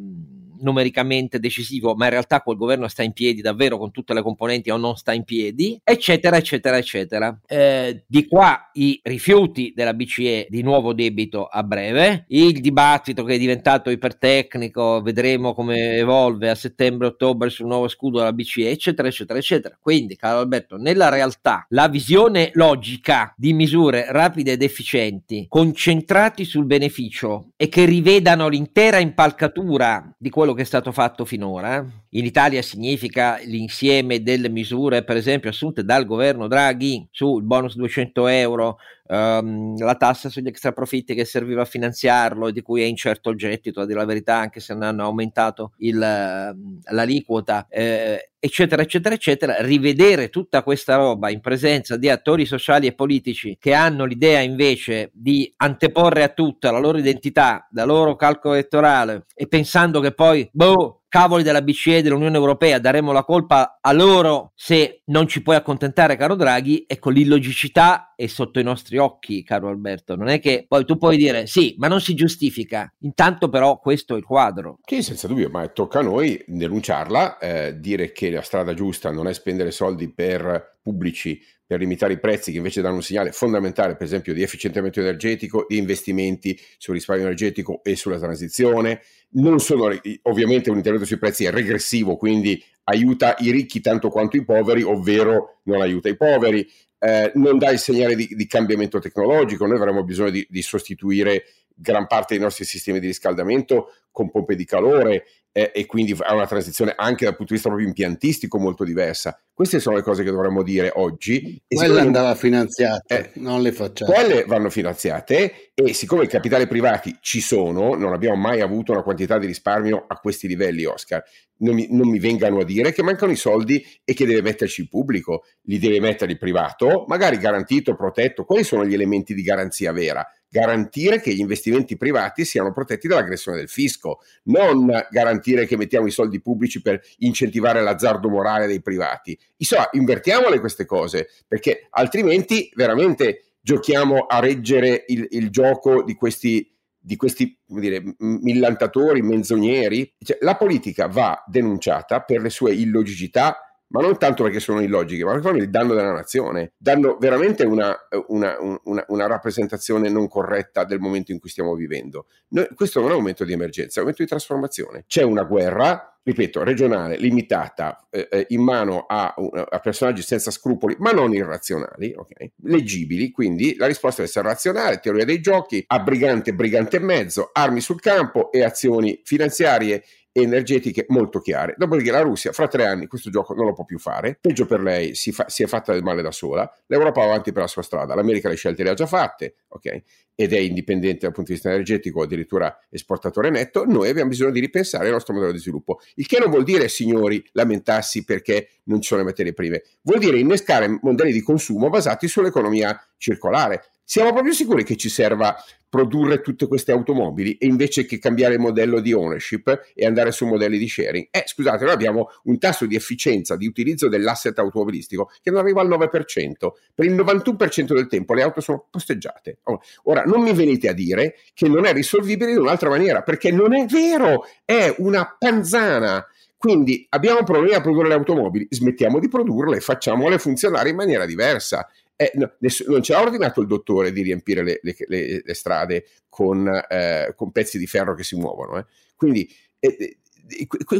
numericamente decisivo, ma in realtà quel governo sta in piedi davvero con tutte le componenti o non sta in piedi, eccetera, eccetera, eccetera. Eh, di qua i rifiuti della BCE di nuovo debito a breve, il dibattito che è diventato ipertecnico, vedremo come evolve a settembre-ottobre sul nuovo scudo della BCE, eccetera, eccetera, eccetera. Quindi, caro Alberto, nella realtà la visione logica di misure rapide ed efficienti, concentrati sul beneficio e che rivedano l'intera impalcatura di quello quello che è stato fatto finora. Eh. In Italia significa l'insieme delle misure, per esempio, assunte dal governo Draghi sul bonus 200 euro, um, la tassa sugli extraprofitti che serviva a finanziarlo e di cui è incerto il gettito, a dire la verità, anche se non hanno aumentato il, l'aliquota, eh, eccetera, eccetera, eccetera, rivedere tutta questa roba in presenza di attori sociali e politici che hanno l'idea invece di anteporre a tutta la loro identità, la loro calcolo elettorale e pensando che poi, boh, cavoli della BCE e dell'Unione Europea, daremo la colpa a loro se non ci puoi accontentare, caro Draghi, ecco l'illogicità è sotto i nostri occhi, caro Alberto. Non è che poi tu puoi dire sì, ma non si giustifica. Intanto però questo è il quadro. Sì, senza dubbio, ma tocca a noi denunciarla, eh, dire che la strada giusta non è spendere soldi per pubblici per limitare i prezzi che invece danno un segnale fondamentale, per esempio, di efficientamento energetico, di investimenti sul risparmio energetico e sulla transizione. Non sono, ovviamente un intervento sui prezzi è regressivo, quindi aiuta i ricchi tanto quanto i poveri, ovvero non aiuta i poveri. Eh, non dà il segnale di, di, cambiamento tecnologico, noi avremo bisogno di, di sostituire gran parte dei nostri sistemi di riscaldamento con pompe di calore eh, e quindi ha una transizione anche dal punto di vista proprio impiantistico molto diversa. Queste sono le cose che dovremmo dire oggi. E quelle andava finanziate, eh, non le facciamo. Quelle vanno finanziate e siccome i capitali privati ci sono, non abbiamo mai avuto una quantità di risparmio a questi livelli, Oscar, non mi, non mi vengano a dire che mancano i soldi e che deve metterci il pubblico, li deve mettere il privato, magari garantito, protetto. Quali sono gli elementi di garanzia vera? Garantire che gli investimenti privati siano protetti dall'aggressione del fisco, non garantire che mettiamo i soldi pubblici per incentivare l'azzardo morale dei privati. Insomma, invertiamole queste cose, perché altrimenti veramente giochiamo a reggere il, il gioco di questi di questi dire, millantatori, menzogneri. Cioè, la politica va denunciata per le sue illogicità ma non tanto perché sono illogiche, ma perché fanno il danno della nazione, danno veramente una, una, una, una, rappresentazione non corretta del momento in cui stiamo vivendo. Noi, questo non è un momento di emergenza, è un momento di trasformazione. C'è una guerra, ripeto, regionale, limitata, eh, eh in mano a, a, personaggi senza scrupoli, ma non irrazionali, okay? leggibili, quindi la risposta deve essere razionale, teoria dei giochi, a brigante, brigante e mezzo, armi sul campo e azioni finanziarie energetiche molto chiare. Dopodiché la Russia fra tre anni questo gioco non lo può più fare, peggio per lei si, fa, si è fatta del male da sola, l'Europa va avanti per la sua strada, l'America le scelte le ha già fatte, ok? Ed è indipendente dal punto di vista energetico, addirittura esportatore netto, noi abbiamo bisogno di ripensare il nostro modello di sviluppo. Il che non vuol dire, signori, lamentarsi perché non ci sono le materie prime, vuol dire innescare modelli di consumo basati sull'economia circolare. Siamo proprio sicuri che ci serva produrre tutte queste automobili e invece che cambiare il modello di ownership e andare su modelli di sharing. Eh, scusate, noi abbiamo un tasso di efficienza di utilizzo dell'asset automobilistico che non arriva al 9%. Per il 91% del tempo le auto sono posteggiate. Ora, non mi venite a dire che non è risolvibile in un'altra maniera, perché non è vero, è una panzana Quindi abbiamo un problema a produrre le automobili, smettiamo di produrle facciamole funzionare in maniera diversa. Eh, no, ness- non ce l'ha ordinato il dottore di riempire le, le, le, le strade con, eh, con, pezzi di ferro che si muovono. Eh. Quindi eh,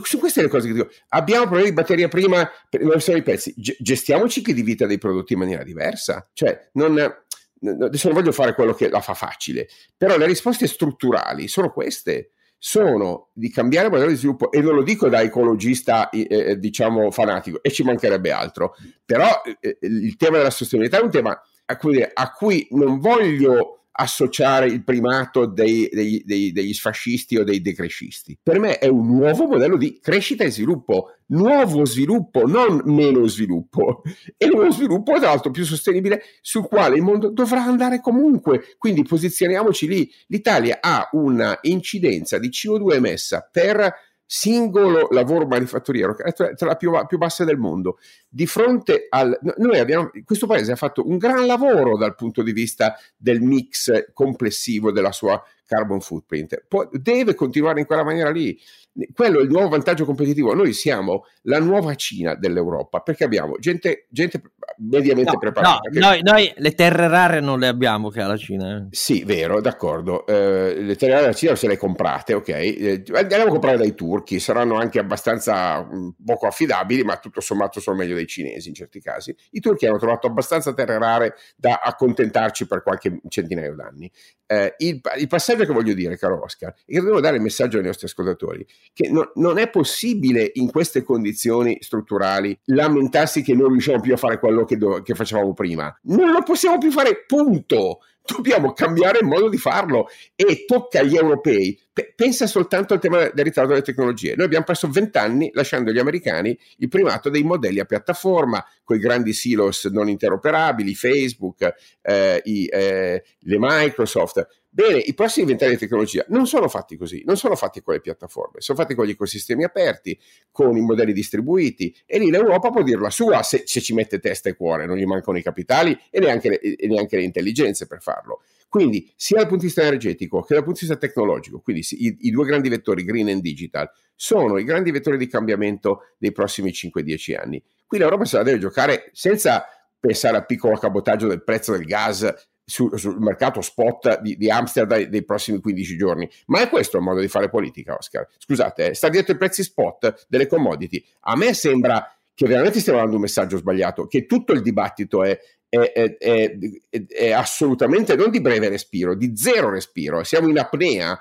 su queste le cose che dico, abbiamo problemi di batteria prima per l'innovazione dei pezzi, G- gestiamo i cicli di vita dei prodotti in maniera diversa. Cioè, non, adesso non voglio fare quello che la fa facile, però le risposte strutturali sono queste sono di cambiare modello di sviluppo e non lo dico da ecologista eh, eh, diciamo fanatico e ci mancherebbe altro. Però eh, il tema della sostenibilità è un tema a cui, a cui non voglio associare il primato dei, dei, dei, degli sfascisti o dei decrescisti. Per me è un nuovo modello di crescita e sviluppo, nuovo sviluppo, non meno sviluppo, e nuovo sviluppo tra l'altro più sostenibile sul quale il mondo dovrà andare comunque. Quindi posizioniamoci lì. L'Italia ha una incidenza di CO2 emessa per singolo lavoro manifatturiero, che è tra la più, più bassa del mondo. Di fronte al... Noi abbiamo... Questo paese ha fatto un gran lavoro dal punto di vista del mix complessivo della sua carbon footprint. Può, deve continuare in quella maniera lì quello è il nuovo vantaggio competitivo. Noi siamo la nuova Cina dell'Europa perché abbiamo gente, gente mediamente no, preparata. No, noi, noi, le terre rare non le abbiamo che alla Cina. Eh. Sì, vero, d'accordo. Eh, le terre rare della Cina se le comprate, ok. Eh, andiamo a comprare dai turchi, saranno anche abbastanza mh, mm, poco affidabili, ma tutto sommato sono meglio dei cinesi in certi casi. I turchi hanno trovato abbastanza terre rare da accontentarci per qualche centinaio d'anni. Eh, il, il passaggio che voglio dire, caro Oscar, che dobbiamo dare il messaggio ai nostri ascoltatori che no, non è possibile in queste condizioni strutturali lamentarsi che non riusciamo più a fare quello che, do- che facevamo prima. Non lo possiamo più fare, punto. Dobbiamo cambiare il modo di farlo e tocca agli europei. P- pensa soltanto al tema del ritardo delle tecnologie. Noi abbiamo perso vent'anni lasciando agli americani il primato dei modelli a piattaforma, con i grandi silos non interoperabili, Facebook, eh, i, eh, le Microsoft Bene, i prossimi vent'anni di tecnologia non sono fatti così, non sono fatti con le piattaforme, sono fatti con gli ecosistemi aperti, con i modelli distribuiti e lì l'Europa può dire la sua se, se ci mette testa e cuore, non gli mancano i capitali e neanche le, e neanche le intelligenze per farlo. Quindi sia dal punto di vista energetico che dal punto di vista tecnologico, quindi i, i due grandi vettori, green e digital, sono i grandi vettori di cambiamento dei prossimi 5-10 anni. Qui l'Europa se la deve giocare senza pensare al piccolo cabotaggio del prezzo del gas su, sul mercato spot di, di, Amsterdam dei prossimi 15 giorni. Ma è questo il modo di fare politica, Oscar? Scusate, eh, sta dietro i prezzi spot delle commodity. A me sembra che veramente stiamo dando un messaggio sbagliato, che tutto il dibattito è, è, è, è, assolutamente non di breve respiro, di zero respiro. Siamo in apnea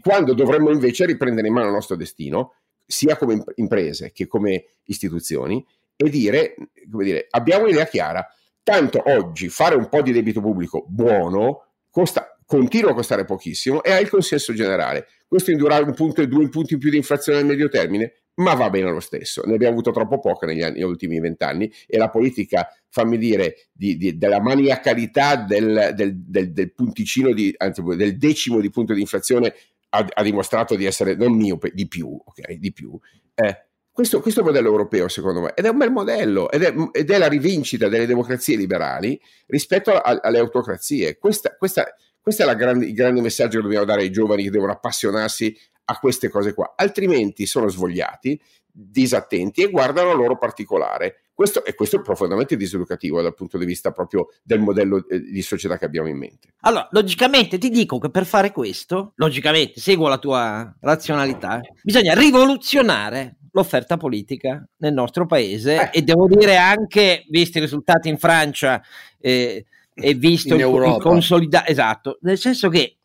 quando dovremmo invece riprendere in mano il nostro destino, sia come imprese che come istituzioni, e dire, come dire abbiamo un'idea chiara Tanto oggi fare un po' di debito pubblico buono costa, continua a costare pochissimo e ha il consenso generale. Questo indurrà un punto e due punti in più di inflazione nel medio termine, ma va bene lo stesso. Ne abbiamo avuto troppo poca negli, negli ultimi vent'anni e la politica, fammi dire, di, di, della maniacalità del, del, del, del punticino, di, anzi del decimo di punto di inflazione ha, ha, dimostrato di essere non miope, di più, ok? Di più. Eh, questo, questo modello europeo, secondo me, ed è un bel modello, ed è, ed è la rivincita delle democrazie liberali rispetto a, alle autocrazie. Questo è grande, il grande messaggio che dobbiamo dare ai giovani che devono appassionarsi a queste cose qua, altrimenti sono svogliati, disattenti e guardano il loro particolare. Questo, e questo è profondamente diseducativo dal punto di vista proprio del modello eh, di società che abbiamo in mente. Allora, logicamente ti dico che per fare questo, logicamente, seguo la tua razionalità, bisogna rivoluzionare l'offerta politica nel nostro paese eh. e devo dire anche, visti i risultati in Francia eh, e visto in il, il consolidato, esatto, nel senso che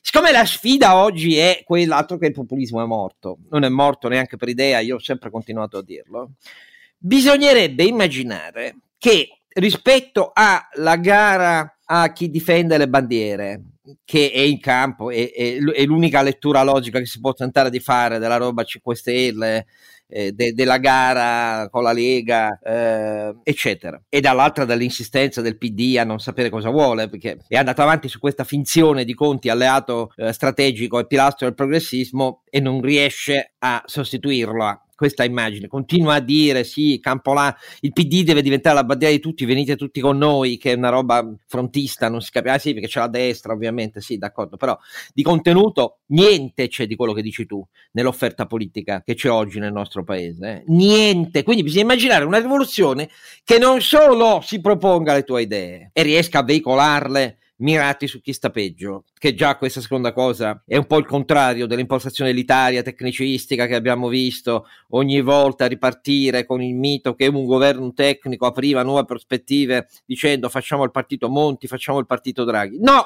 siccome la sfida oggi è quell'altro che il populismo è morto, non è morto neanche per idea, io ho sempre continuato a dirlo, bisognerebbe immaginare che rispetto alla gara a chi difende le bandiere, che è in campo, è, è, è, l'unica lettura logica che si può tentare di fare della roba 5 Stelle, eh, de, della gara con la Lega, eh, eccetera. E dall'altra dall'insistenza del PD a non sapere cosa vuole, perché è andato avanti su questa finzione di Conti alleato eh, strategico e pilastro del progressismo e non riesce a sostituirlo questa immagine, continua a dire sì, Campola, il PD deve diventare la bandiera di tutti, venite tutti con noi, che è una roba frontista, non si capisce, ah sì, perché c'è la destra ovviamente, sì, d'accordo, però di contenuto niente c'è di quello che dici tu nell'offerta politica che c'è oggi nel nostro paese, eh? niente, quindi bisogna immaginare una rivoluzione che non solo si proponga le tue idee e riesca a veicolarle mirati su chi sta peggio, che già questa seconda cosa è un po' il contrario dell'impostazione elitaria, tecnicistica che abbiamo visto ogni volta ripartire con il mito che un governo tecnico apriva nuove prospettive dicendo facciamo il partito Monti, facciamo il partito Draghi. No,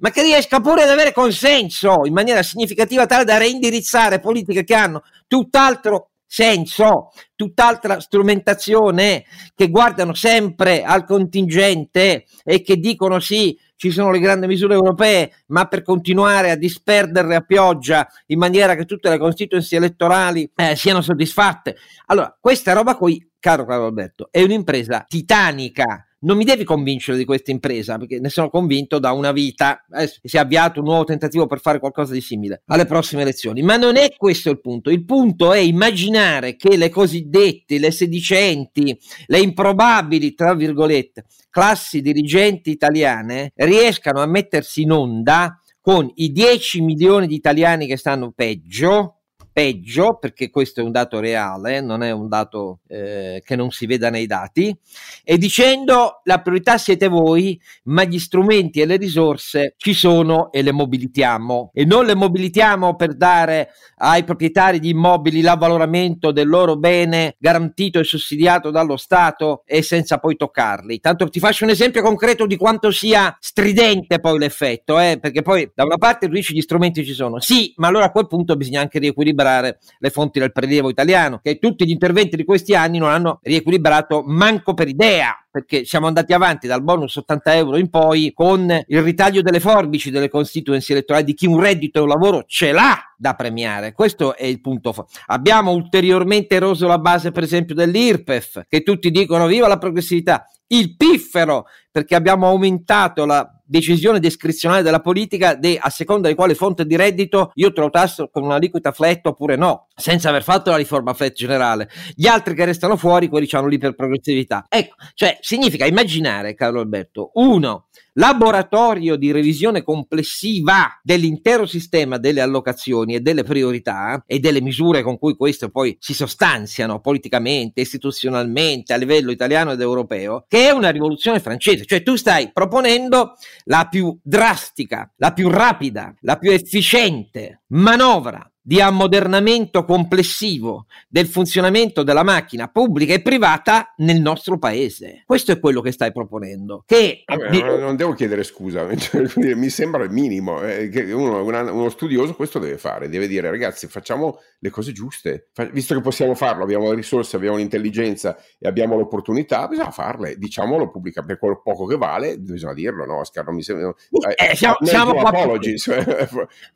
ma che riesca pure ad avere consenso in maniera significativa tale da reindirizzare politiche che hanno tutt'altro senso, tutt'altra strumentazione che guardano sempre al contingente e che dicono sì, ci sono le grandi misure europee, ma per continuare a disperderle a pioggia in maniera che tutte le constituency elettorali eh, siano soddisfatte. Allora, questa roba qui, caro Carlo Alberto, è un'impresa titanica non mi devi convincere di questa impresa perché ne sono convinto da una vita. Adesso si è avviato un nuovo tentativo per fare qualcosa di simile alle prossime elezioni, ma non è questo il punto. Il punto è immaginare che le cosiddette, le sedicenti, le improbabili, tra virgolette, classi dirigenti italiane riescano a mettersi in onda con i 10 milioni di italiani che stanno peggio peggio, perché questo è un dato reale, non è un dato eh, che non si veda nei dati, e dicendo la priorità siete voi, ma gli strumenti e le risorse ci sono e le mobilitiamo. E non le mobilitiamo per dare ai proprietari di immobili l'avvaloramento del loro bene garantito e sussidiato dallo Stato e senza poi toccarli. Tanto ti faccio un esempio concreto di quanto sia stridente poi l'effetto, eh? perché poi da una parte tu dici gli strumenti ci sono, sì, ma allora a quel punto bisogna anche riequilibrare riequilibrare le fonti del prelievo italiano, che tutti gli interventi di questi anni non hanno riequilibrato manco per idea, perché siamo andati avanti dal bonus 80 euro in poi con il ritaglio delle forbici delle constituency elettorali di chi un reddito e un lavoro ce l'ha da premiare. Questo è il punto. Abbiamo ulteriormente eroso la base, per esempio, dell'IRPEF, che tutti dicono viva la progressività. Il piffero, perché abbiamo aumentato la decisione discrezionale della politica de, a seconda di quale fonte di reddito io te lo tasso con una liquida flat oppure no, senza aver fatto la riforma flat generale. Gli altri che restano fuori, quelli hanno l'iperprogressività. Ecco, cioè significa immaginare, Carlo Alberto, uno, laboratorio di revisione complessiva dell'intero sistema delle allocazioni e delle priorità e delle misure con cui queste poi si sostanziano politicamente, istituzionalmente a livello italiano ed europeo, che è una rivoluzione francese, cioè tu stai proponendo la più drastica, la più rapida, la più efficiente manovra di ammodernamento complessivo del funzionamento della macchina pubblica e privata nel nostro paese. Questo è quello che stai proponendo. Che Vabbè, di... Non devo chiedere scusa, mi sembra il minimo. Eh, che uno, uno, studioso questo deve fare, deve dire ragazzi facciamo le cose giuste, visto che possiamo farlo, abbiamo le risorse, abbiamo l'intelligenza e abbiamo l'opportunitità, bisogna farle, diciamolo pubblica per quello poco che vale, bisogna dirlo, no Oscar? Non mi sembra... Eh, eh, siamo, siamo qua...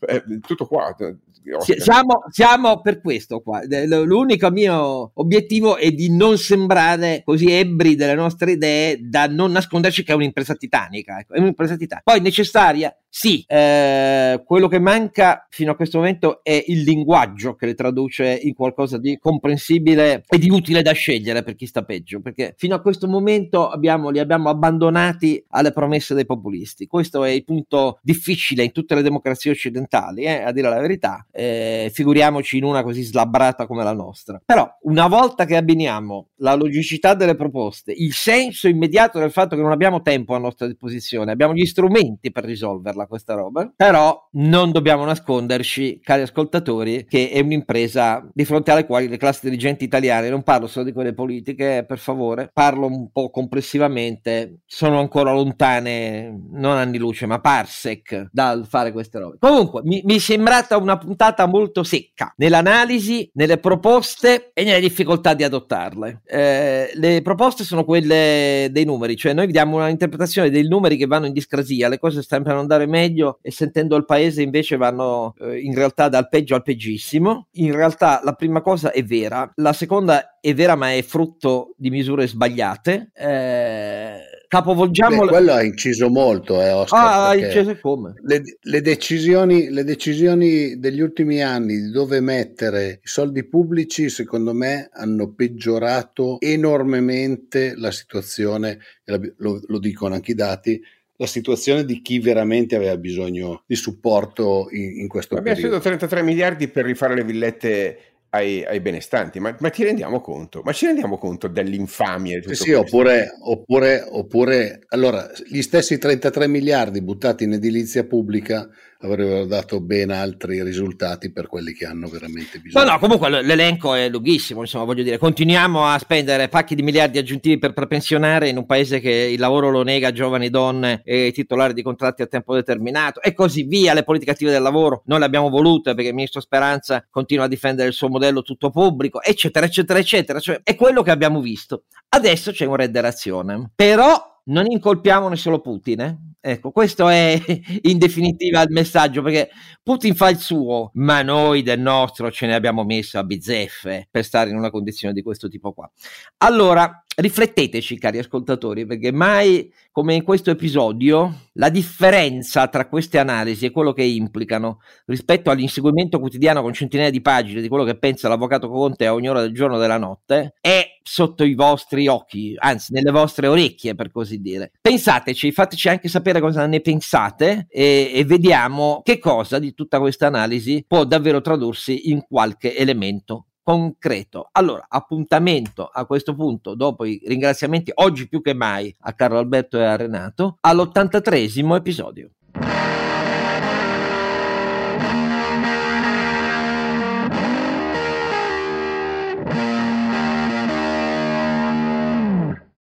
Eh, tutto qua siamo, siamo, per questo qua. L'unico mio obiettivo è di non sembrare così ebbri delle nostre idee da non nasconderci che è un'impresa titanica. Ecco. È un'impresa titanica. Poi necessaria, sì. Eh, quello che manca fino a questo momento è il linguaggio che le traduce in qualcosa di comprensibile e di utile da scegliere per chi sta peggio. Perché fino a questo momento abbiamo, li abbiamo abbandonati alle promesse dei populisti. Questo è il punto difficile in tutte le democrazie occidentali, eh, a dire la verità eh, figuriamoci in una così slabbrata come la nostra. Però una volta che abbiniamo la logicità delle proposte, il senso immediato del fatto che non abbiamo tempo a nostra disposizione, abbiamo gli strumenti per risolverla questa roba, però non dobbiamo nasconderci, cari ascoltatori, che è un'impresa di fronte alle quali le classi dirigenti italiane, non parlo solo di quelle politiche, per favore, parlo un po' complessivamente, sono ancora lontane, non anni luce, ma parsec dal fare queste robe. Comunque, mi, mi è sembrata una puntata molto secca nell'analisi, nelle proposte e nelle difficoltà di adottarle. Eh, le proposte sono quelle dei numeri, cioè noi diamo un'interpretazione dei numeri che vanno in discrasia, le cose sembrano andare meglio e sentendo il paese invece vanno eh, in realtà dal peggio al peggissimo. In realtà la prima cosa è vera, la seconda è vera ma è frutto di misure sbagliate. Eh, capovolgiamo... Beh, quello ha inciso molto, eh, Oscar. Ah, ha inciso come? Le, le, decisioni, le decisioni degli ultimi anni di dove mettere i soldi pubblici, secondo me, hanno peggiorato enormemente la situazione, lo, lo dicono anche i dati, la situazione di chi veramente aveva bisogno di supporto in, in questo Abbiamo periodo. Abbiamo speso 33 miliardi per rifare le villette ai, ai benestanti, ma, ma, ti rendiamo conto? Ma ci rendiamo conto dell'infamia di tutto sì, sì, oppure, oppure, oppure, allora, gli stessi 33 miliardi buttati in edilizia pubblica avrebbero dato ben altri risultati per quelli che hanno veramente bisogno. No, no, comunque l'elenco è lunghissimo, insomma, voglio dire, continuiamo a spendere pacchi di miliardi aggiuntivi per prepensionare in un paese che il lavoro lo nega a giovani donne e titolari di contratti a tempo determinato e così via, le politiche attive del lavoro non le abbiamo volute perché il ministro Speranza continua a difendere il suo modello tutto pubblico, eccetera, eccetera, eccetera, cioè è quello che abbiamo visto. Adesso c'è un red razione, però non incolpiamone solo Putin. Eh? Ecco, questo è in definitiva il messaggio, perché Putin fa il suo, ma noi del nostro ce ne abbiamo messo a bizzeffe per stare in una condizione di questo tipo qua. Allora, rifletteteci, cari ascoltatori, perché mai come in questo episodio la differenza tra queste analisi e quello che implicano rispetto all'inseguimento quotidiano con centinaia di pagine di quello che pensa l'avvocato Conte a ogni ora del giorno e della notte è sotto i vostri occhi, anzi nelle vostre orecchie per così dire. Pensateci, fateci anche sapere cosa ne pensate e, e vediamo che cosa di tutta questa analisi può davvero tradursi in qualche elemento concreto. Allora, appuntamento a questo punto, dopo i ringraziamenti oggi più che mai a Carlo Alberto e a Renato, all'83 episodio.